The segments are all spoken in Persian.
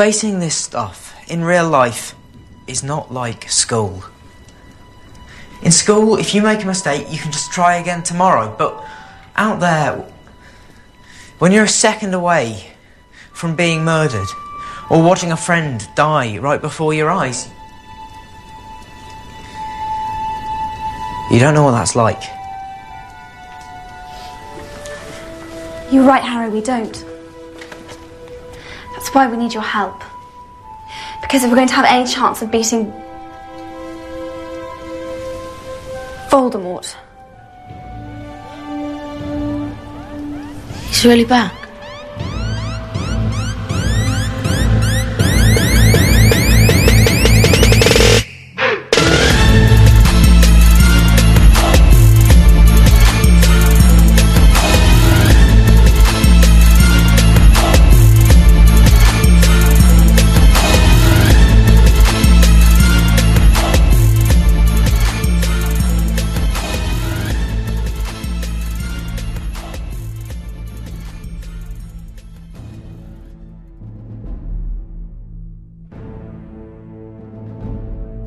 Facing this stuff in real life is not like school. In school, if you make a mistake, you can just try again tomorrow. But out there, when you're a second away from being murdered or watching a friend die right before your eyes, you don't know what that's like. You're right, Harry, we don't. That's why we need your help. Because if we're going to have any chance of beating Voldemort, He's really back.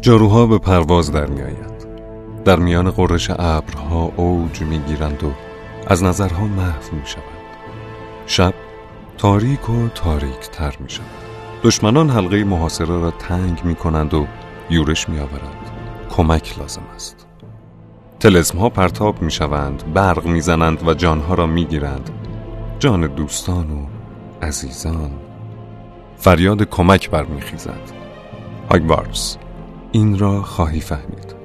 جاروها به پرواز در می آید. در میان قرش ابرها اوج می گیرند و از نظرها محو می شوند. شب تاریک و تاریک تر می شود. دشمنان حلقه محاصره را تنگ می کنند و یورش می آورند. کمک لازم است. تلسم ها پرتاب می شوند، برق می زنند و جانها را می گیرند. جان دوستان و عزیزان فریاد کمک برمیخیزد. هاگوارتس این را خواهی فهمید.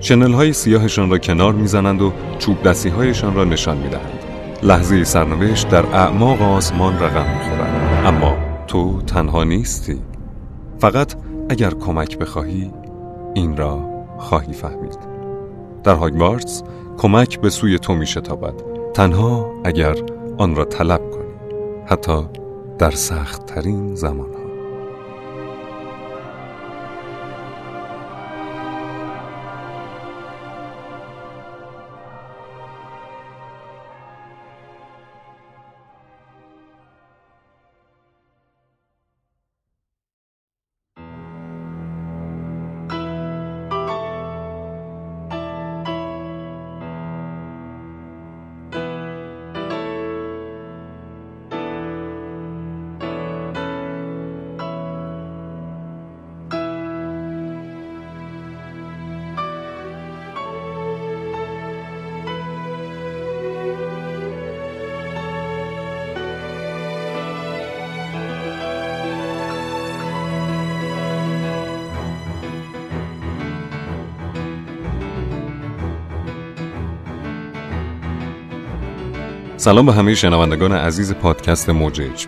شنل های سیاهشان را کنار می‌زنند و چوب دستی هایشان را نشان می‌دهند. لحظه سرنوشت در اعماق آسمان رقم می‌خورد. اما تو تنها نیستی. فقط اگر کمک بخواهی این را خواهی فهمید. در هاگوارتس کمک به سوی تو میشتابد تنها اگر آن را طلب کنی. حتی در سخت ترین زمان. سلام به همه شنوندگان عزیز پادکست موج اچ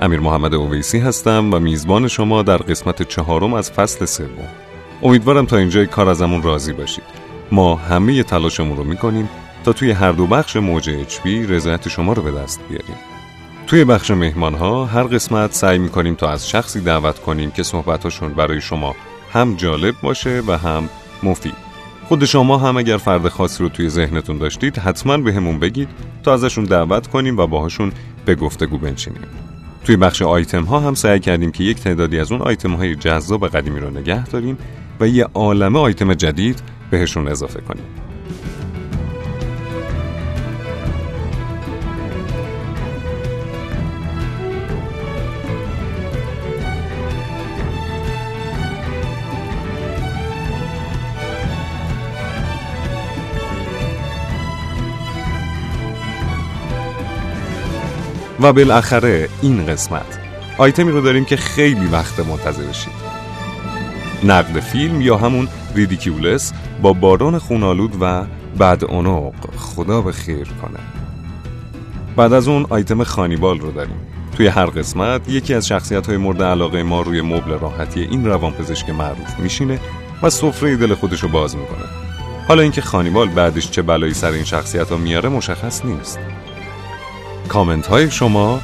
امیر محمد اویسی هستم و میزبان شما در قسمت چهارم از فصل سوم. امیدوارم تا اینجای کار ازمون راضی باشید. ما همه تلاشمون رو می‌کنیم تا توی هر دو بخش موج اچ رضایت شما رو به دست بیاریم. توی بخش مهمان ها هر قسمت سعی می‌کنیم تا از شخصی دعوت کنیم که صحبتاشون برای شما هم جالب باشه و هم مفید. خود شما هم اگر فرد خاصی رو توی ذهنتون داشتید حتما به همون بگید تا ازشون دعوت کنیم و باهاشون به گفتگو بنشینیم. توی بخش آیتم ها هم سعی کردیم که یک تعدادی از اون آیتم های جذاب قدیمی رو نگه داریم و یه عالمه آیتم جدید بهشون اضافه کنیم. و بالاخره این قسمت. آیتمی رو داریم که خیلی وقت منتظرشید نقد فیلم یا همون ریدیکیولس با باران خونالود و بعد اونوق. خدا به خیر کنه. بعد از اون آیتم خانیبال رو داریم. توی هر قسمت یکی از شخصیت های مورد علاقه ما روی مبل راحتی این روانپزشک معروف میشینه و سفره دل خودش رو باز می‌کنه. حالا اینکه خانیبال بعدش چه بلایی سر این شخصیت ها میاره مشخص نیست. کامنت های شما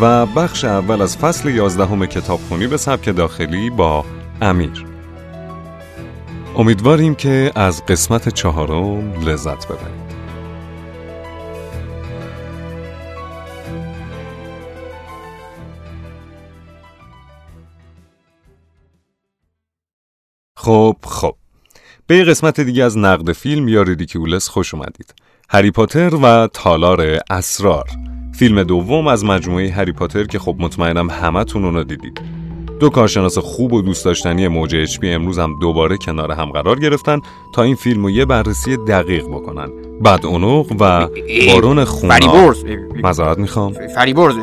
و بخش اول از فصل یازدهم کتابخونی به سبک داخلی با امیر. امیدواریم که از قسمت چهارم لذت ببرید. خب خب. به یه قسمت دیگه از نقد فیلم یا ریدیکیولس خوش اومدید. هری پاتر و تالار اسرار. فیلم دوم از مجموعه هری پاتر که خب مطمئنم همتون اونو دیدید. دو کارشناس خوب و دوست داشتنی موج اچ امروز هم دوباره کنار هم قرار گرفتن تا این فیلم رو یه بررسی دقیق بکنن. بعد اونوق و بارون خونا. فریبرز مذارت می‌خوام. فریبرز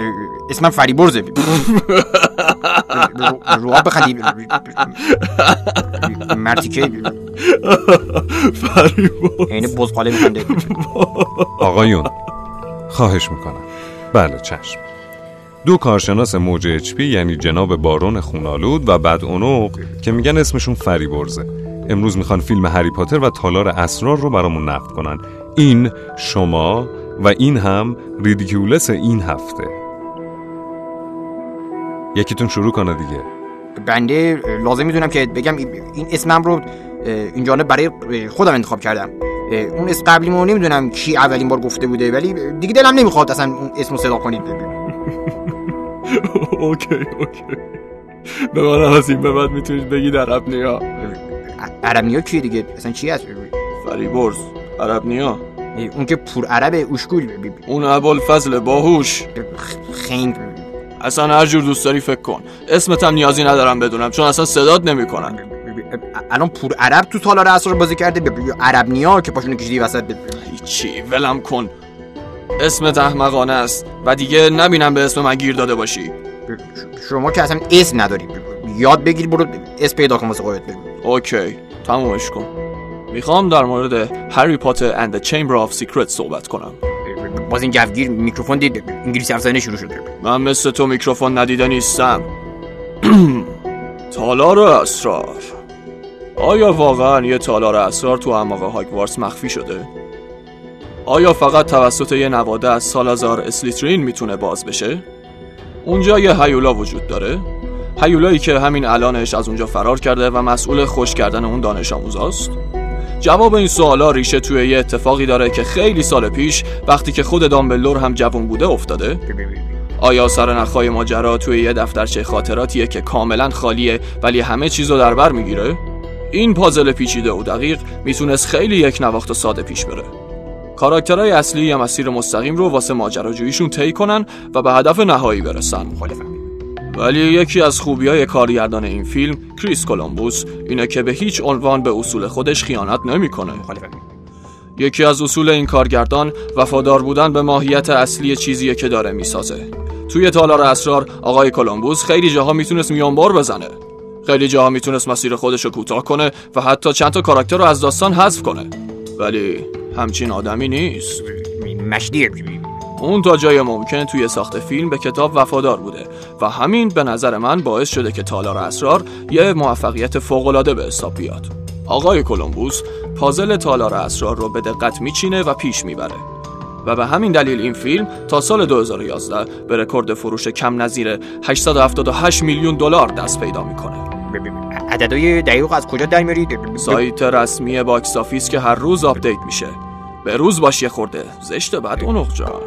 اسمم فریبرزه رو آب بخندی. مرتیکه فریبرز یعنی بزقاله میخنده. آقایون خواهش می‌کنم. بله چشم. دو کارشناس موج اچ یعنی جناب بارون خونالود و بعد اونوق که میگن اسمشون فریبرزه. امروز می‌خوان فیلم هری پاتر و تالار اسرار رو برامون نقد کنن. این شما و این هم ریدیکیولس این هفته. یکیتون شروع کنه دیگه. بنده لازم می‌دونم که بگم این اسمم رو این جانب برای خودم انتخاب کردم. اون اسم قبلی ما نمی‌دونم کی اولین بار گفته بوده ولی دیگه دلم نمی‌خواد اصلا اون اسم رو صدا کنید. okay okay. به من از این به بعد می‌تونید بگید عرب نیا. عرب نیا کیه دیگه؟ اصلا چی هست؟ فریبرز. عرب نیا. اون که پر عربه اشکول اون ابوالفضل باهوش. خنگ. اصلا هر جور دوست داری فکر کن. اسمت هم نیازی ندارم بدونم چون اصلا صدات نمی‌کنن. الان پور عرب تو تالار اسرار بازی کرده عرب نیا که پاشونو کشیدی وسط هیچی ولم کن. اسمت احمقانه است و دیگه نبینم به اسم من گیر داده باشی. شما که اصلا اسم نداری. یاد بگیر برو اسم پیدا کن واسه خودت اوکی تمومش کن. می‌خوام در مورد Harry Potter and Chamber of Secrets صحبت کنم. باز این جوگیر میکروفون دید انگلیسی حرف شروع شد من مثل تو میکروفون ندیده نیستم تالار اسرار آیا واقعا یه تالار اسرار تو اعماق هاگوارتس مخفی شده؟ آیا فقط توسط یه نواده از سالازار اسلیترین می‌تونه باز بشه؟ اونجا یه هیولا وجود داره؟ هیولایی که همین الانش از اونجا فرار کرده و مسئول خشک کردن اون دانش آموزاست؟ جواب این سوالا ریشه توی یه اتفاقی داره که خیلی سال پیش وقتی که خود دامبلور هم جوان بوده افتاده؟ آیا سرنخهای ماجرا توی یه دفترچه خاطراتیه که کاملا خالیه ولی همه چیزو در بر می‌گیره؟ این پازل پیچیده و دقیق می‌تونست خیلی یک نواخت ساده پیش بره کاراکترهای اصلی یه مسیر مستقیم رو واسه ماجراجوییشون طی کنن و به هدف نهایی برسن ولی یکی از خوبی های کارگردان این فیلم کریس کولومبوس اینه که به هیچ عنوان به اصول خودش خیانت نمی‌کنه. یکی از اصول این کارگردان وفادار بودن به ماهیت اصلی چیزیه که داره می‌سازه. توی تالار اسرار آقای کولومبوس خیلی جاها می‌تونست میانبار بزنه. خیلی جاها می‌تونست مسیر خودش رو کوتاه کنه و حتی چند تا کاراکتر رو از داستان حذف کنه. ولی همچین آدمی نیست. اون تا جای ممکن توی ساخت فیلم به کتاب وفادار بوده و همین به نظر من باعث شده که تالار اسرار یه موفقیت فوق‌العاده به حساب بیاد. آقای کولومبوس پازل تالار اسرار رو به دقت میچینه و پیش می‌بره. و به همین دلیل این فیلم تا سال 2011 به رکورد فروش کم نظیر 878 میلیون دلار دست پیدا می‌کنه. عددهای دقیق از کجا در میارید؟ سایت رسمی باکس آفیس که هر روز آپدیت میشه. به روز باشی خورده. زشته بعد اون جان.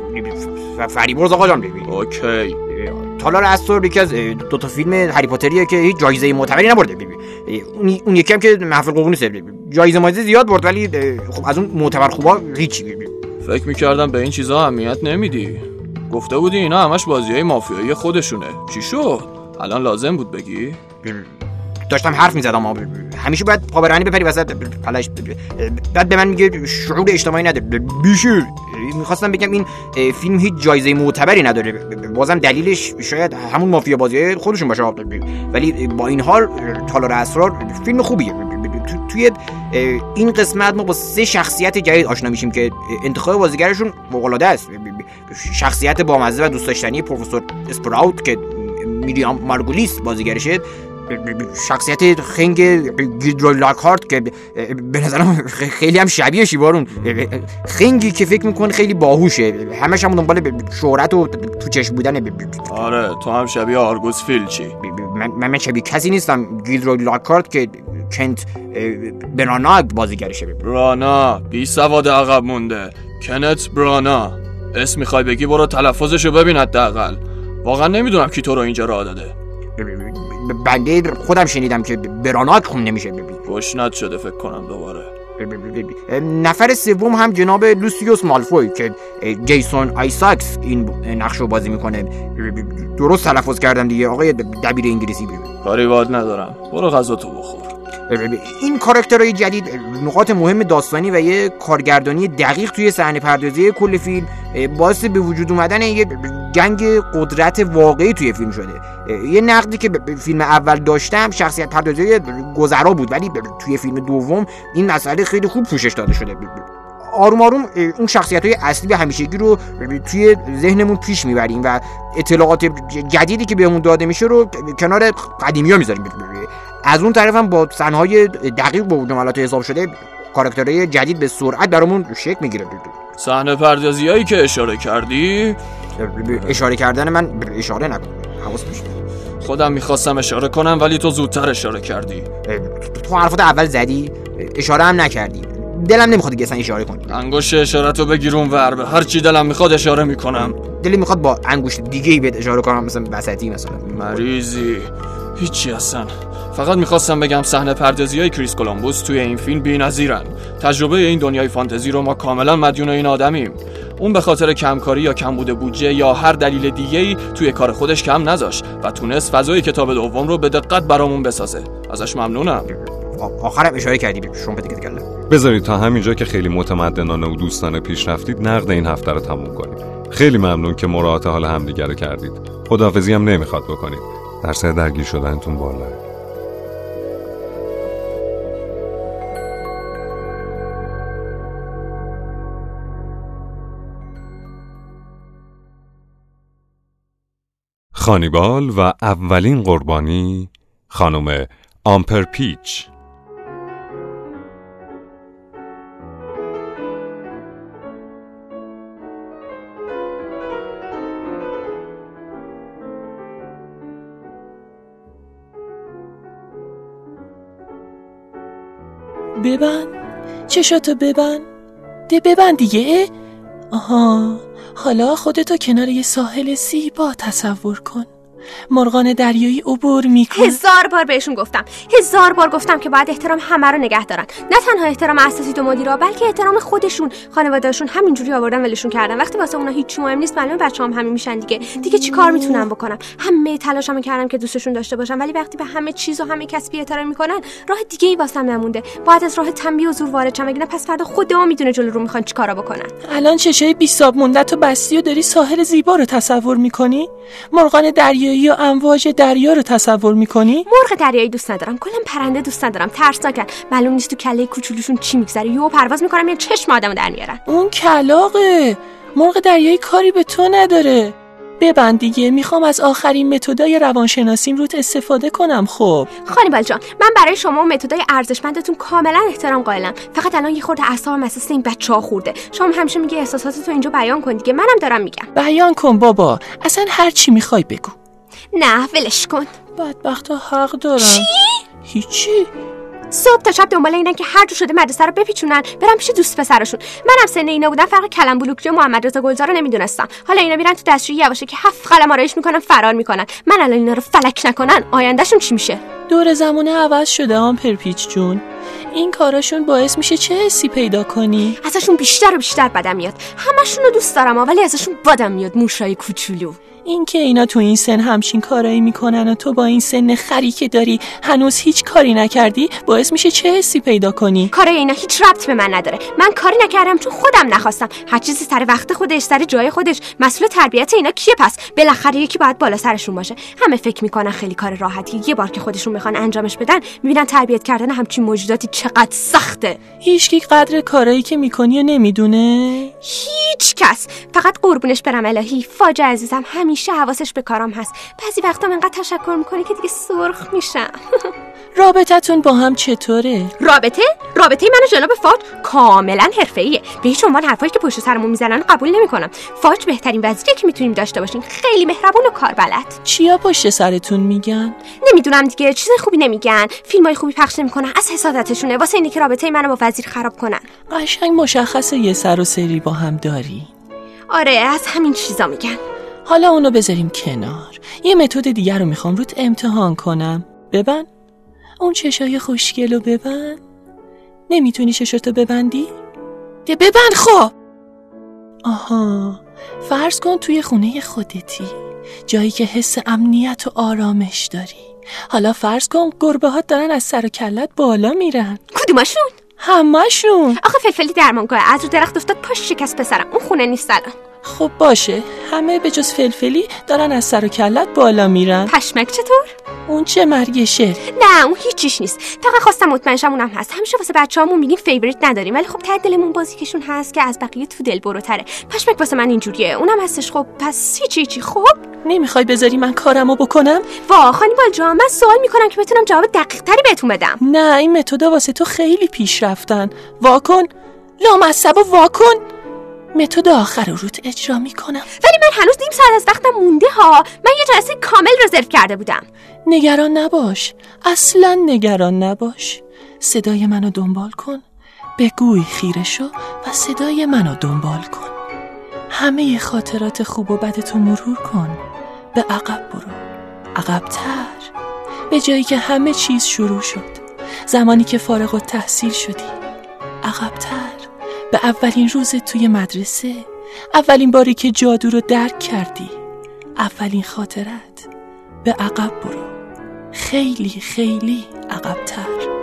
فریبرز آقا جان ببین. اوکی. تالار اسرار یکی از دو تا فیلم هری پاتریه که هیچ جایزه معتبری نبرده. ببین. اون یکی هم که محفل قرقونی نیست جایزه مایزه زیاد برد ولی خب از اون معتبر خوبا ببین فکر می‌کردم به این چیزا اهمیت نمیدی. گفته بودی اینا همش بازی های مافیایی خودشونه. چی شد؟ الان لازم بود بگی؟ داشتم حرف می‌زدم همیشه باید قابرانی بپری وسط پلش بعد به من میگه شعور اجتماعی نداره بیشور می‌خواستم بگم این فیلم هیچ جایزه معتبری نداره. بازم دلیلش شاید همون مافیا بازی خودشون باشه. ولی با این حال تالار اسرار فیلم خوبیه. توی این قسمت ما با سه شخصیت جدید آشنا میشیم که انتخاب بازیگرشون فوق است. شخصیت بامزه و دوست داشتنی پروفسور اسپراوت که میریام مارگولیس بازیگرشه. شخصیت خنگ گیدرو لاکارت که به نظرم خیلی هم شبیه شیوارون. خنگی که فکر میکن خیلی باهوشه. همش هم دنبال شهرت و تو چشم بودن. آره تو هم شبیه آرگوس فیل چی من, من شبیه کسی نیستم. گیدرو لاکارت که کنت برانا بازیگرشه برانا بی سواد عقب مونده. کنت برانا. اسم می‌خوای بگی برو تلفظشو ببین حداقل. واقعا نمی‌دونم کی تو رو اینجا راه داده. بنده خودم شنیدم که برانات خون نمیشه گشنت شده فکر کنم دوباره. نفر سوم هم جناب لوسیوس مالفوی که جیسون آیساکس این نقش رو بازی می‌کنه. درست تلفظ کردم دیگه. آقای دبیر انگلیسی کاری باد ندارم. برو غذا تو بخور. این کاراکترهای جدید نقاط مهم داستانی و یه کارگردانی دقیق توی صحنه پردازی کل فیلم باعث به وجود اومدن یه جنگ قدرت واقعی توی فیلم شده. یه نقدی که فیلم اول داشتم شخصیت پردازی گذرا بود ولی توی فیلم دوم این مسئله خیلی خوب پوشش داده شده. آروم آروم اون شخصیت های اصلی به همیشگی رو توی ذهنمون پیش می‌بریم و اطلاعات جدیدی که بهمون داده میشه رو کنار قدیمی ها می‌ذاریم از اون طرف هم با صحنه‌های دقیق با جملات حساب شده کاراکترهای جدید به سرعت برامون شکل می‌گیره. صحنه پردازیایی که اشاره کردی؟ اشاره کردن من اشاره نکن حواس میشه خودم می‌خواستم اشاره کنم ولی تو زودتر اشاره کردی. تو حرفات اول زدی؟ اشاره هم نکردی. دلم نمی‌خواد دیگه اشاره کنی. انگشت اشارتو بگیرون ور به. هر چی دلم می‌خواد اشاره می‌کنم. دلی می‌خواد با انگشت دیگه ای بهت اشاره کنم مثلا وسطی مثلا. مریضی. هیچی هستن فقط می‌خواستم بگم صحنه پردازی های کریس کولومبوس توی این فیلم بی‌نظیرن. تجربه این دنیای فانتزی رو ما کاملا مدیون این آدمیم. اون به خاطر کمکاری یا کمبود بودجه یا هر دلیل دیگه توی کار خودش کم نذاشت و تونست فضای کتاب دوم رو به دقت برامون بسازه. ازش ممنونم. آخرم اشاره کردی شما دیگه. بذارید تا همینجا که خیلی متمدنانه و دوستانه پیش رفتید نقد این هفته رو تموم کنید خیلی ممنون که مراعات حال همدیگه کردید. خداحافظی هم نمی‌خواد بکنید. درصد درگیر شدنتون بالاه. خانیبال و اولین قربانی خانم آمپر پیچ. ببند چشاتو ببند ده ببند دیگه آها. حالا خودتو کنار یه ساحل زیبا تصور کن. مرغان دریایی عبور می‌کنه هزار بار بهشون گفتم. هزار بار گفتم که باید احترام همه رو نگه دارن. نه تنها احترام اساسی تو مدیرا بلکه احترام خودشون. خانوادهشون همینجوری آوردن ولشون کردن. وقتی واسه اونا هیچ مهم نیست معلومه بچه‌ام همین میشن دیگه. دیگه چی کار می‌تونم بکنم؟ همه تلاشمو کردم که دوستشون داشته باشم. ولی وقتی به همه چیز و همه کسبی احترام می‌کنن راه دیگه ای واسم نمونده. باید از راه تنبیه و زور وارد شم. پس فردا خودم می‌دونه جلو رو می‌خوان چیکارا بکنن. الان چشای بی ساب مونده تو بستی و داری ساحل زیبا رو تصور می‌کنی؟ مرغان دریایی و امواج دریا رو تصور می‌کنی؟ مرغ دریایی دوست ندارم. کلا پرنده دوست ندارم. ترسناکن معلوم نیست تو کله کوچولوشون چی میگذره. یهو پرواز می‌کنم یه چشم آدمو در میارن اون کلاقه مرغ دریایی کاری به تو نداره. ببند دیگه. می‌خوام از آخرین متدای روانشناسیم روت استفاده کنم خب. خانیبال جان من برای شما و متدای ارزشمندتون کاملا احترام قائلم. فقط الان یه خورده اعصابم اساس این بچه ها خورده. شما همیشه میگه احساساتتو اینجا بیان کن دیگه. منم دارم میگم. بیان کن بابا. اصلا هر چی می‌خوای بگو. نه ولش کن. بدبخت حق دارم. چی؟ هیچی. صبح تا شب دنبال اینن که هر جو شده مدرسه رو بپیچونن. برم پیش دوست پسرشون. منم سن اینا بودم فرق کلم و محمد رضا گلزار رو نمی‌دونستم. حالا اینا میرن تو دستشویی یواشه که هفت قلم آرایش می‌کنن فرار می‌کنن. من الان اینا رو فلک نکنن آیندهشون چی میشه؟ دور زمونه عوض شده هم پرپیچ جون. این کاراشون باعث میشه چه حسی پیدا کنی؟ ازشون بیشتر و بیشتر بدم میاد. همشون رو دوست دارم ولی ازشون بدم میاد. موشای کوچولو. اینکه اینا تو این سن همچین کارایی می‌کنن و تو با این سن خری که داری هنوز هیچ کاری نکردی باعث میشه چه حسی پیدا کنی؟ کار اینا هیچ ربط به من نداره. من کاری نکردم چون خودم نخواستم. هر چیزی سر وقت خودش سر جای خودش. مسئول تربیت اینا کیه پس؟ بالاخره یکی باید بالا سرشون باشه. همه فکر می‌کنن خیلی کار راحتی. یه بار که خودشون می‌خوان انجامش بدن می‌بینن تربیت کردن همچین موجوداتی چقدر سخته. هیچکی قدر کارایی که می‌کنی و نمی‌دونه؟ هیچ کس. فقط قربونش برم الهی. فاجعه عزیزم. همیشه حواسش به کارم هست. بعضی وقتا انقدر تشکر می‌کنه که دیگه سرخ میشم. رابطتون با هم چطوره؟ رابطه؟ رابطه من و جناب فاج کاملا حرفه‌ایه. به هیچ عنوان حرفایی که پشت سرمون می‌زنن قبول نمی‌کنم. فاج بهترین وزیریه که می‌تونیم داشته باشیم خیلی مهربون و کاربلد. چیا پشت سرتون میگن؟ نمی‌دونم دیگه. چیز خوبی نمیگن. فیلمای خوبی پخش نمی‌کنن. از حسادتشونه. واسه اینکه که رابطه منو با وزیر خراب کنن. قشنگ مشخصه یه سر و سری با هم داری. آره از همین چیزا میگن. حالا اونو بذاریم کنار. یه متد دیگر رو می‌خوام روت امتحان کنم. ببن؟ اون چشای خوشگل رو ببن نمی‌تونی چشاتو ببندی؟ ده ببند خب! آها فرض کن توی خونه خودتی جایی که حس امنیت و آرامش داری. حالا فرض کن گربه ها دارن از سر و کلت بالا میرن. کدومشون همشون آخه فلفلی درمانگاه از رو درخت افتاد پاش شکست پسرم. اون خونه نیست الان. خب باشه. همه به جز فلفلی دارن از سر و کلت بالا میرن. پشمک چطور؟ اون چه مرگشه نه اون هیچیش نیست. فقط خواستم مطمئن شم اونم هست. همیشه واسه بچه‌هامون میگیم favorite نداریم. ولی خب ته دلمون باز یکیشون هست که از بقیه تو دل بروتره پشمک واسه من اینجوریه. اونم هستش. خب پس هیچی هیچی خب؟ نمی‌خوای بذاری من کارمو بکنم؟ وا هانیبال جان من سوال می‌کنم که بتونم جواب دقیق تری بهتون بدم. نه این متدا واسه تو خیلی پیش رفتن. واکن. لامصب و واکن. متد آخر رو روت اجرا می‌کنم. ولی من هنوز نیم ساعت از وقتم مونده ها. من یه جلسه کامل رزرو کرده بودم. نگران نباش. اصلا نگران نباش. صدای منو دنبال کن. به گوی خیره شو و صدای منو دنبال کن. همه خاطرات خوب و بدتو مرور کن. به عقب برو. عقبتر. به جایی که همه چیز شروع شد. زمانی که فارغ و تحصیل شدی. عقبتر. به اولین روز توی مدرسه اولین باری که جادو رو درک کردی اولین خاطرت به عقب برو. خیلی خیلی عقبتر.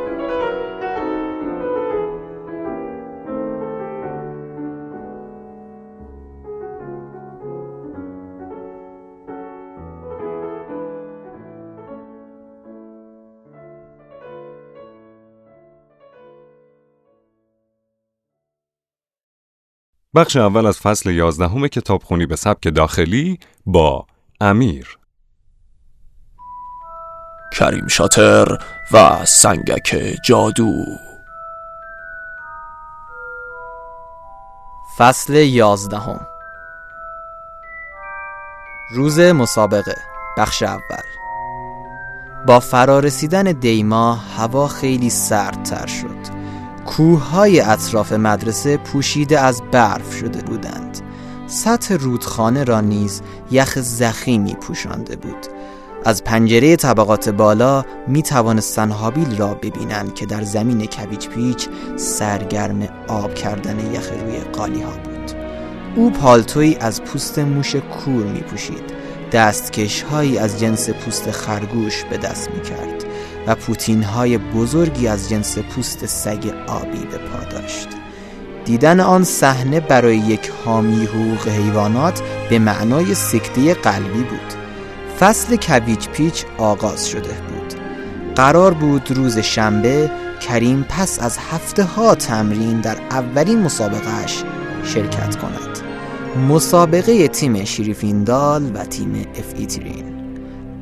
بخش اول از فصل یازدهم کتابخونی به سبک داخلی با امیر. کریم شاتر و سنگک جادو. فصل یازدهم. روز مسابقه بخش اول. با فرارسیدن دیما هوا خیلی سردتر شد. کوههای اطراف مدرسه پوشیده از برف شده بودند. سطح رودخانه را نیز یخ زخیمی پوشانده بود. از پنجره طبقات بالا می توانستن هابیل را ببینند که در زمین کویچ پیچ سرگرم آب کردن یخ روی قالی ها بود. او پالتوی از پوست موش کور می پوشید دستکش هایی از جنس پوست خرگوش به دست می کرد و پوتین های بزرگی از جنس پوست سگ آبی به پا داشت. دیدن آن صحنه برای یک حامی حقوق حیوانات به معنای سکته قلبی بود. فصل کویچ پیچ آغاز شده بود. قرار بود روز شنبه کریم پس از هفته ها تمرین در اولین مسابقهش شرکت کند. مسابقه تیم شریفیندال و تیم افیترین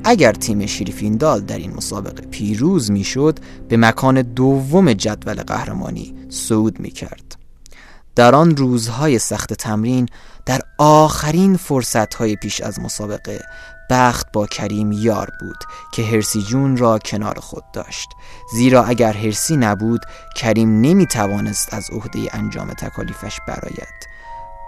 اگر تیم شریفیندال در این مسابقه پیروز می‌شد به مکان دوم جدول قهرمانی صعود می کرد در آن روزهای سخت تمرین در آخرین فرصتهای پیش از مسابقه بخت با کریم یار بود که هرسی جون را کنار خود داشت. زیرا اگر هرسی نبود کریم نمی توانست از عهده انجام تکالیفش برآید.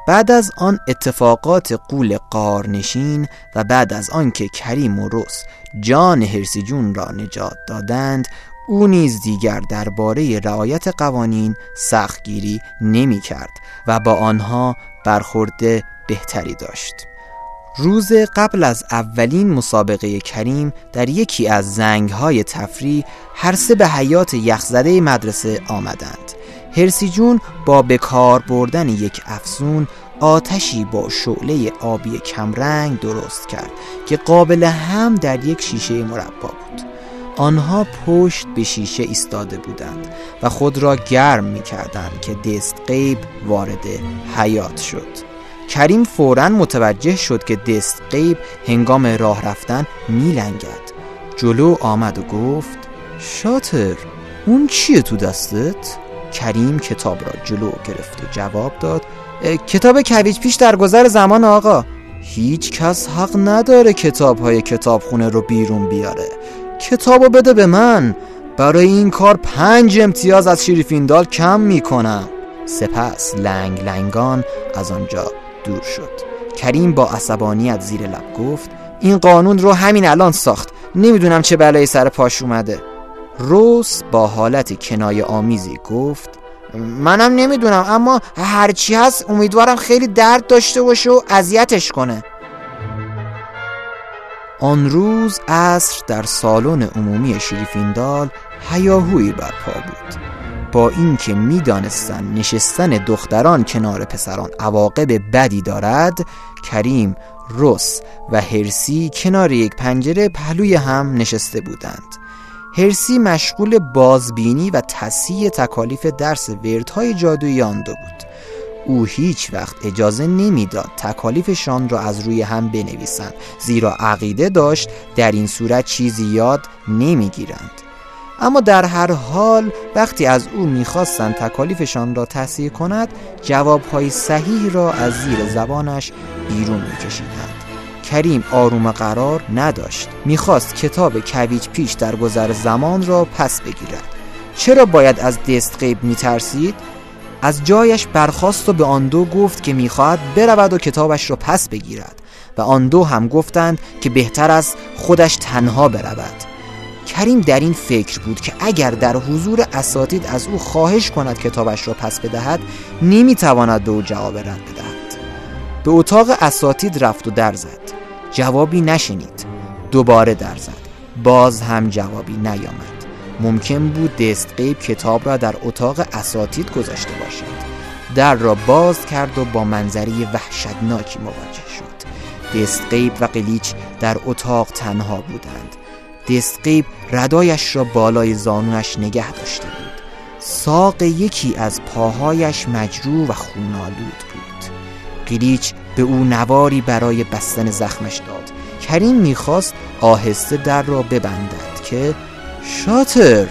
بعد از آن اتفاقات قول قارنشین و بعد از آنکه کریم و رس جان هرسی جون را نجات دادند او نیز دیگر درباره رعایت قوانین سختگیری نمی کرد و با آنها برخورده بهتری داشت. روز قبل از اولین مسابقه کریم در یکی از زنگهای تفریح هر سه به حیات یخزده مدرسه آمدند. هرسی جون با بکار بردن یک افسون آتشی با شعله آبی کمرنگ درست کرد که قابل هم در یک شیشه مربا بود آنها پشت به شیشه ایستاده بودند و خود را گرم می کردند که دست قیب وارد حیات شد کریم فورا متوجه شد که دست قیب هنگام راه رفتن می لنگد. جلو آمد و گفت شاتر اون چیه تو دستت؟ کریم کتاب را جلو گرفت و جواب داد کتاب کویچ پیش در گذر زمان آقا. هیچ کس حق نداره کتاب های کتابخونه رو بیرون بیاره. کتابو بده به من. برای این کار پنج امتیاز از شریفیندال کم می‌کنم. سپس لنگ لنگان از آنجا دور شد. کریم با عصبانیت زیر لب گفت این قانون رو همین الان ساخت. نمی‌دونم چه بلایی سر پاش اومده. روس با حالت کنایه آمیزی گفت منم نمی‌دونم اما هرچی هست امیدوارم خیلی درد داشته باشه و اذیتش کنه. آن روز عصر در سالن عمومی شریفیندال هیاهویی برپا بود. با اینکه می‌دانستند نشستن دختران کنار پسران عواقب بدی دارد کریم روس و هرسی کنار یک پنجره پهلوی هم نشسته بودند. هرسی مشغول بازبینی و تصحیح تکالیف درس وردهای جادویی دو بود. او هیچ وقت اجازه نمی‌داد تکالیفشان را از روی هم بنویسند زیرا عقیده داشت در این صورت چیزی یاد نمی‌گیرند. اما در هر حال وقتی از او می‌خواستند تکالیفشان را تصحیح کند جوابهای صحیح را از زیر زبانش بیرون میکشیدند. کریم آروم قرار نداشت. می‌خواست کتاب کویج پیش در گذر زمان را پس بگیرد. چرا باید از دست غیب میترسید؟ از جایش برخاست و به آن دو گفت که می‌خواهد برود و کتابش را پس بگیرد. و آن دو هم گفتند که بهتر است خودش تنها برود. کریم در این فکر بود که اگر در حضور اساتید از او خواهش کند کتابش را پس بدهد نمی‌تواند به او جواب رد بدهد. به اتاق اساتید رفت و در زد. جوابی نشنید. دوباره در زد. باز هم جوابی نیامد. ممکن بود دستقیب کتاب را در اتاق اساتید گذاشته باشد در را باز کرد و با منظری وحشتناکی مواجه شد. دستقیب و قلیچ در اتاق تنها بودند. دستقیب ردایش را بالای زانوش نگه داشته بود. ساق یکی از پاهایش مجروح و خونالود بود. قلیچ به او نواری برای بستن زخمش داد. کریم می‌خواست آهسته در را ببندد که شاتر!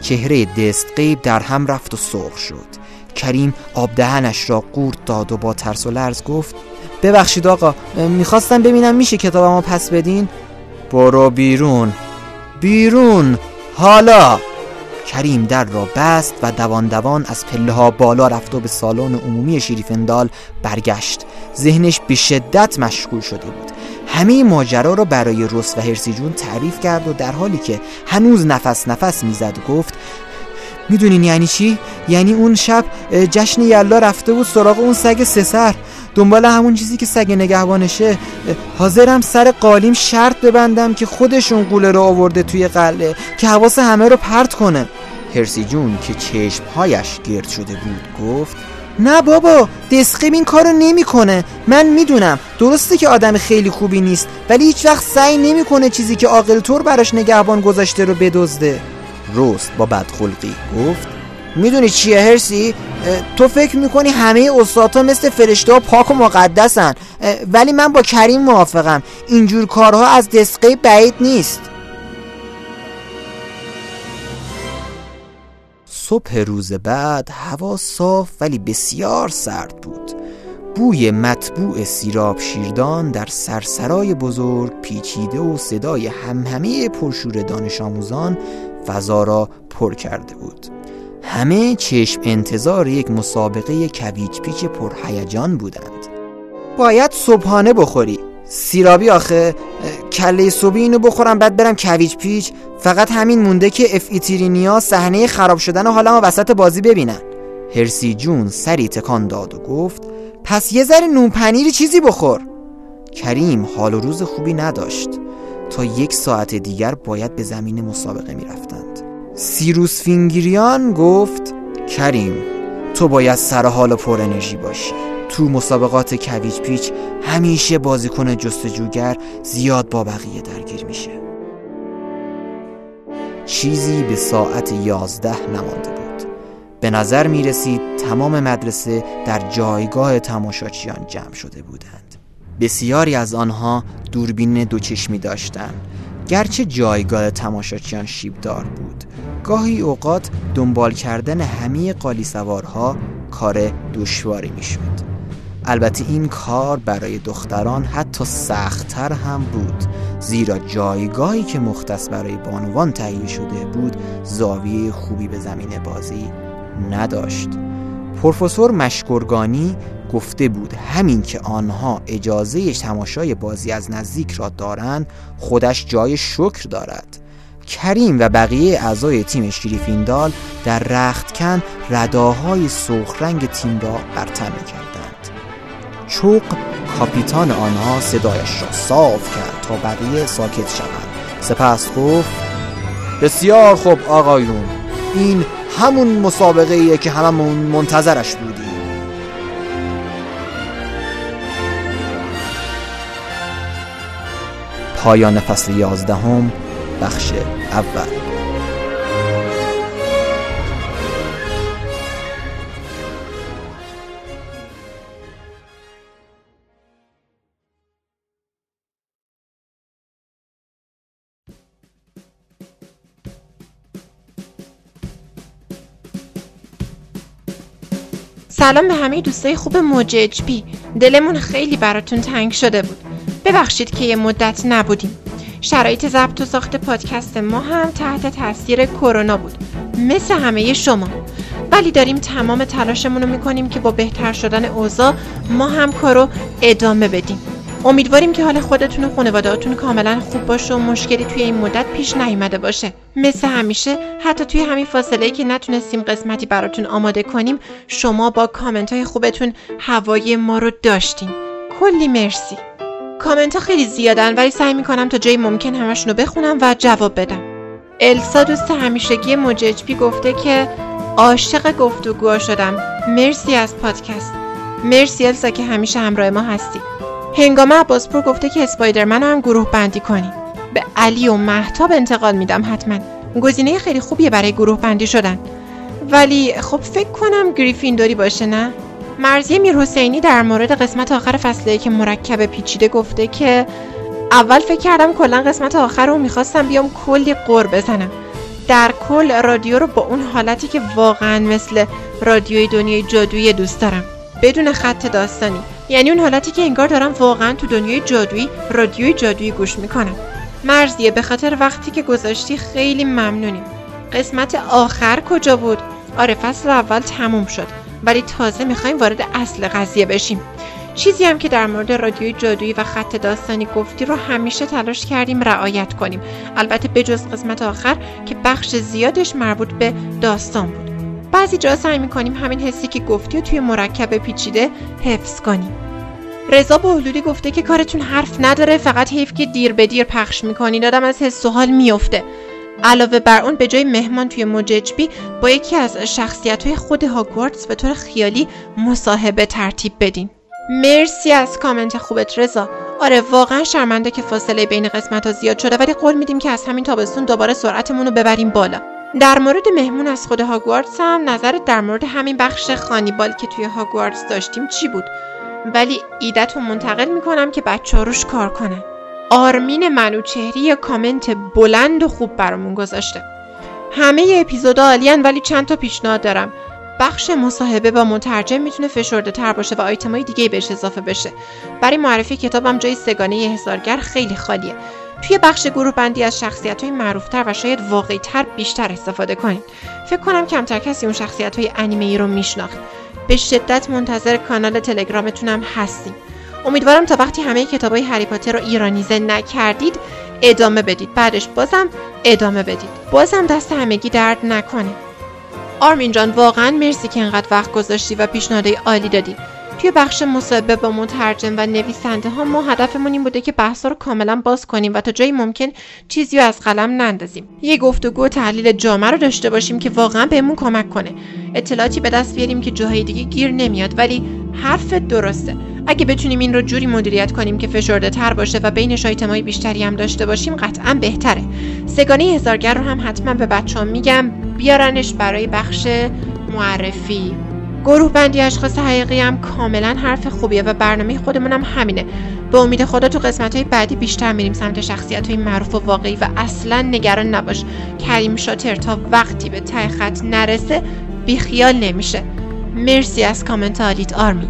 چهره دستقیب در هم رفت و سرخ شد. کریم آب دهنش را قورت داد و با ترس و لرز گفت ببخشید آقا می‌خواستم ببینم میشه کتابمو پس بدین؟ برو بیرون بیرون حالا! کریم در را بست و دوان دوان از پله ها بالا رفت و به سالن عمومی شریفندال برگشت. ذهنش به شدت مشغول شده بود. همه ماجرا را برای رس و هرسی جون تعریف کرد و در حالی که هنوز نفس نفس می‌زد گفت می‌دونین یعنی چی؟ یعنی اون شب جشن یلا رفته بود سراغ اون سگ سسر دنبال همون چیزی که سگ نگهبانشه. حاضرم سر قالیم شرط ببندم که خودشون قوله رو آورده توی قله که حواس همه رو پرت کنه. هرسی جون که چشمهایش گرد شده بود گفت نه بابا دسقیب این کارو نمی‌کنه. من می‌دونم درسته که آدم خیلی خوبی نیست ولی هیچ وقت سعی نمی‌کنه چیزی که عاقل طور براش نگهبان گذاشته رو بدزده. روست با بدخلقی گفت می‌دونی چیه هرسی؟ تو فکر می‌کنی همه استادها مثل فرشته ها پاک و مقدسن ولی من با کریم موافقم. اینجور کارها از دسقه بعید نیست. صبح روز بعد هوا صاف ولی بسیار سرد بود. بوی مطبوع سیراب شیردان در سرسرای بزرگ پیچیده و صدای همهمه پرشور دانش آموزان فضا را پر کرده بود. همه چشم انتظار یک مسابقه کویچ پیچ پرهیجان بودند. باید صبحانه بخوری. سیرابی آخه کله صبحی اینو بخورم بعد برم کویچ پیچ. فقط همین مونده که اف ایتیرینیا صحنه خراب شدن و حالا وسط بازی ببینن. هرسی جون سری تکان داد و گفت پس یه ذره نون پنیری چیزی بخور. کریم حال و روز خوبی نداشت. تا یک ساعت دیگر باید به زمین مسابقه می‌رفتند. سیروس فینگریان گفت کریم تو باید سر حال پر انرژی باشی. تو مسابقات کویچ پیچ همیشه بازیکن جستجوگر زیاد با بقیه درگیر میشه. چیزی به ساعت یازده نمانده بود. به نظر می رسید تمام مدرسه در جایگاه تماشاچیان جمع شده بودند. بسیاری از آنها دوربین دوچشمی داشتند. گرچه جایگاه تماشاچیان شیبدار بود گاهی اوقات دنبال کردن همه قالی سوارها کار دشواری می‌شد. البته این کار برای دختران حتی سختتر هم بود زیرا جایگاهی که مختص برای بانوان تهیه شده بود زاویه خوبی به زمین بازی نداشت پروفسور مشکرگانی گفته بود همین که آنها اجازه تماشای بازی از نزدیک را دارند خودش جای شکر دارد. کریم و بقیه اعضای تیم شریفیندال در رختکن رداهای سرخ رنگ تیم را برتر می کردند چوق کاپیتان آنها صدایش را صاف کرد تا بقیه ساکت شوند. سپس گفت بسیار خوب آقایون این همون مسابقه ایه که هممون منتظرش بودیم. پایان فصل یازدهم بخش اول. سلام به همه دوستای خوب موج بی دلمون خیلی براتون تنگ شده بود. ببخشید که یه مدت نبودیم. شرایط ضبط و ساخت پادکست ما هم تحت تاثیر کرونا بود. مثل همه شما. ولی داریم تمام تلاشمون رو می‌کنیم که با بهتر شدن اوضاع ما هم کارو ادامه بدیم. امیدواریم که حال خودتون و خانوادهاتون کاملا خوب باشه و مشکلی توی این مدت پیش نیومده باشه. مثل همیشه حتی توی همین فاصله که نتونستیم قسمتی براتون آماده کنیم شما با کامنت های خوبتون هوای ما رو داشتین. کلی مرسی. کامنت خیلی زیادن ولی سعی می‌کنم تا جایی ممکن همشون رو بخونم و جواب بدم. السا دوست همیشگی موججپی گفته که عاشق گفتگوها شدم. مرسی از پادکست. مرسی السا که همیشه همراه ما هستی. هنگامه عباسپور گفته که اسپایدرمن هم گروه بندی کنیم به علی و محتاب انتقال میدم حتما. گزینه خیلی خوبیه برای گروه بندی شدن. ولی خب فکر کنم گریفیندوری باشه نه؟ مرزی میر حسینی در مورد قسمت آخر فصله که مرکب پیچیده گفته که اول فکر کردم کلا قسمت آخر رو می‌خواستم بیام کلی قر بزنم. در کل رادیو رو با اون حالتی که واقعا مثل رادیوی دنیای جادویی دوست دارم. بدون خط داستانی. یعنی اون حالتی که انگار دارم واقعا تو دنیای جادویی رادیوی جادویی گوش می‌کنم. مرزیه به خاطر وقتی که گذاشتی خیلی ممنونیم. قسمت آخر کجا بود؟ آره فصل اول تموم شد. ولی تازه می‌خوایم وارد اصل قضیه بشیم. چیزی هم که در مورد رادیوی جادویی و خط داستانی گفتی رو همیشه تلاش کردیم رعایت کنیم. البته بجز قسمت آخر که بخش زیادش مربوط به داستان بود. بعضی جا سعی می‌کنیم همین حسی که گفتی و توی مرکب پیچیده حفظ کنیم. رضا حدودی گفته که کارتون حرف نداره فقط حیف که دیر به دیر پخش می‌کنی دادم از حس و حال میفته علاوه بر اون به جای مهمان توی موججبی با یکی از شخصیت های خود هاگوارتس به طور خیالی مصاحبه ترتیب بدین. مرسی از کامنت خوبت رضا. آره واقعا شرمنده که فاصله بین قسمت ها زیاد شده ولی قول میدیم که از همین تابستون دوباره سرعتمون رو ببریم بالا. در مورد مهمون از خود هاگوارتس هم نظرت در مورد همین بخش خانیبال که توی هاگوارتس داشتیم چی بود؟ ولی ایدت رو منتقل می‌کنم که بچه روش کار کنه آرمین منوچهری یا کامنت بلند و خوب برامون گذاشته. همه اپیزودا عالیان ولی چند تا پیشنهاد دارم. بخش مصاحبه با مترجم می‌تونه فشرده تر باشه و آیتمای دیگه بهش اضافه بشه. برای معرفی کتابم جای سگانه هزارگر خیلی خالیه. توی بخش گروه بندی از شخصیت های معروفتر و شاید واقعی تر بیشتر استفاده کنید فکر کنم کمتر کسی اون شخصیت های انیمه ای رو میشناخت. به شدت منتظر کانال تلگرامتونم هستیم. امیدوارم تا وقتی همه کتاب های هری پاتر رو ایرانیزه نکردید ادامه بدید. بعدش بازم ادامه بدید. بازم دست همگی درد نکنه. آرمین جان واقعا مرسی که انقدر وقت گذاشتی و پیشنهادهای عالی دادی. توی بخش مصاحبه با مترجم و نویسنده ها ما هدفمون این بوده که بحثا رو کاملا باز کنیم و تا جایی ممکن چیزی رو از قلم نندازیم. یه گفتگو و تحلیل جامعه رو داشته باشیم که واقعا بهمون کمک کنه. اطلاعاتی به دست بیاریم که جاهای دیگه گیر نمیاد ولی حرف درسته. اگه بتونیم این رو جوری مدیریت کنیم که فشرده تر باشه و بینش آیتمای بیشتری هم داشته باشیم قطعا بهتره. سگانه هزارگر رو هم حتما به بچه‌ها میگم بیارنش برای بخش معرفی. گروه بندی اشخاص حقیقی هم کاملا حرف خوبیه و برنامه خودمون هم همینه. به امید خدا تو قسمت های بعدی بیشتر میریم سمت شخصیت های معروف و واقعی و اصلا نگران نباش. کریم شاتر تا وقتی به ته خط نرسه بیخیال نمیشه. مرسی از کامنت آلیت آرمی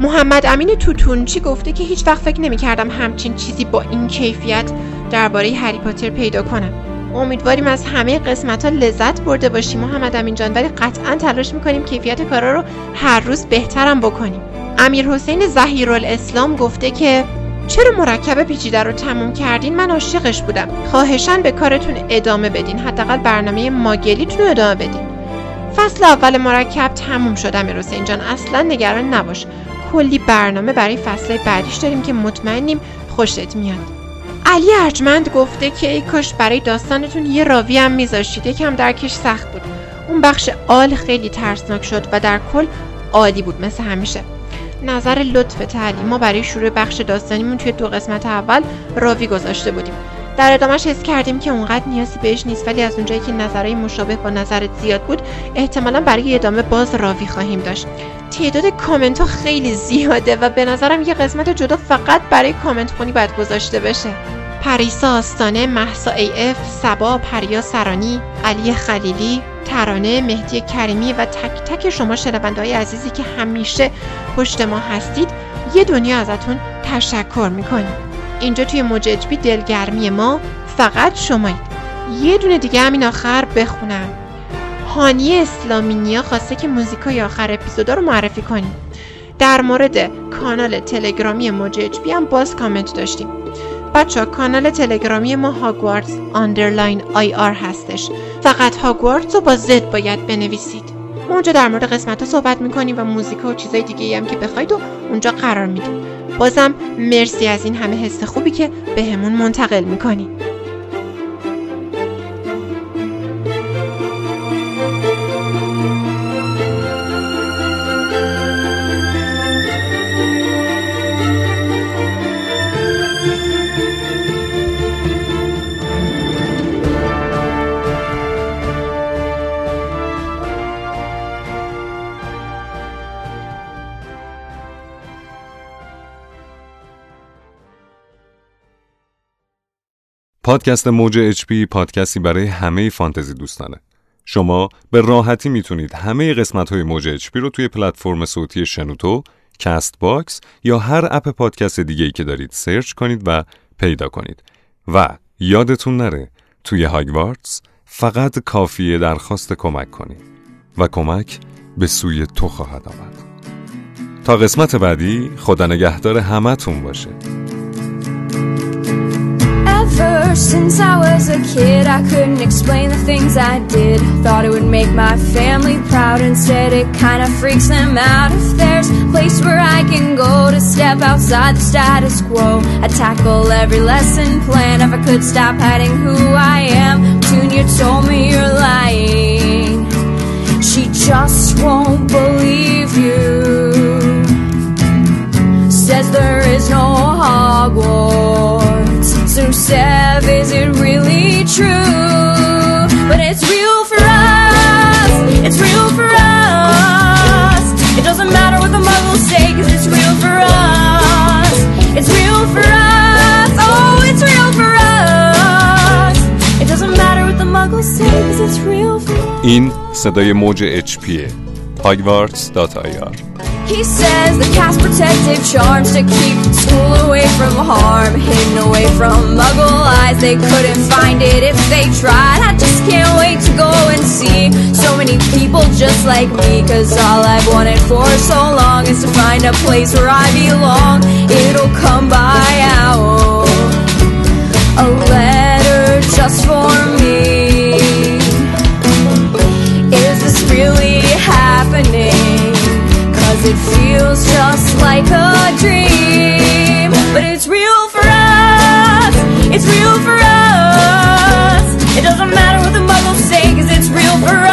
محمد امین توتونچی گفته که هیچ وقت فکر نمی‌کردم همچین چیزی با این کیفیت درباره هری پاتر پیدا کنم. امیدواریم از همه قسمت ها لذت برده باشیم. محمد امین جان ولی قطعا تلاش می‌کنیم کیفیت کارا رو هر روز بهترم بکنیم. امیر حسین زهیر الاسلام گفته که چرا مرکب پیچیده رو تموم کردین؟ من عاشقش بودم. خواهشان به کارتون ادامه بدین. حداقل برنامه ماگلیتون رو ادامه بدین. فصل اول مرکب تموم شد امیر حسین جان. اصلا نگران نباش. کلی برنامه برای فصل بعدیش داریم که مطمئنیم خوشت میاد. علی ارجمند گفته که ای کاش برای داستانتون یه راوی هم میذاشتید. یکم درکش سخت بود. اون بخش آل خیلی ترسناک شد و در کل عالی بود مثل همیشه. نظر لطف تعلی ما برای شروع بخش داستانیمون توی دو قسمت اول راوی گذاشته بودیم. در ادامهش حس کردیم که اونقدر نیازی بهش نیست ولی از اونجایی که نظرهای مشابه با نظرت زیاد بود احتمالا برای ادامه باز راوی خواهیم داشت. تعداد کامنت ها خیلی زیاده و به نظرم یه قسمت جدا فقط برای کامنت خونی باید گذاشته بشه پریسا آستانه، محسا ای اف، سبا، پریا سرانی، علی خلیلی، ترانه، مهدی کریمی و تک تک شما های عزیزی که همیشه پشت ما هستید یه دنیا ازتون تشکر می‌کنیم. اینجا توی مججبی دلگرمی ما فقط شمایید. یه دونه دیگه همین آخر بخونم. هانی اسلامینیا خواسته که موزیکای آخر اپیزودا رو معرفی کنیم. در مورد کانال تلگرامی موج اچ پی هم باز کامنت داشتیم. بچه کانال تلگرامی ما هاگوارتس underline ir هستش. فقط هاگوارتس رو با z باید بنویسید. ما اونجا در مورد قسمت ها صحبت می‌کنیم و موزیک و چیزای دیگه هم که بخواید و اونجا قرار میدیم. بازم مرسی از این همه حس خوبی که بهمون منتقل می‌کنید پادکست موج اچ پی پادکستی برای همه فانتزی دوستانه. شما به راحتی می‌تونید همه قسمت های موج اچ پی رو توی پلتفرم صوتی شنوتو، کست باکس یا هر اپ پادکست دیگه ای که دارید سرچ کنید و پیدا کنید. و یادتون نره توی هاگوارتس فقط کافیه درخواست کمک کنید و کمک به سوی تو خواهد آمد. تا قسمت بعدی خدا نگهدار همتون باشه. Ever since I was a kid, I couldn't explain the things I did. Thought it would make my family proud. Instead, it kinda freaks them out. If there's a place where I can go to step outside the status quo, I tackle every lesson plan. If I could stop hiding who I am, tune you told me you're lying. She just won't believe you. Says there is no Hogwarts So Sev, is it really true? But it's real for us, it's real for us. It doesn't matter what the muggles say, cause it's real for us. It's real for us, oh, it's real for us. It doesn't matter what the muggles say, cause it's real for us. این صدای موج HP hogwarts.ir he says the cast protective charms to keep school away from harm, hidden away from muggle eyes. They couldn't find it if they tried. I just can't wait to go and see so many people just like me. Cause all I've wanted for so long is to find a place where I belong. It'll come by out. A letter just for It feels just like a dream. But it's real for us. It's real for us. It doesn't matter what the muggles say Cause it's real for us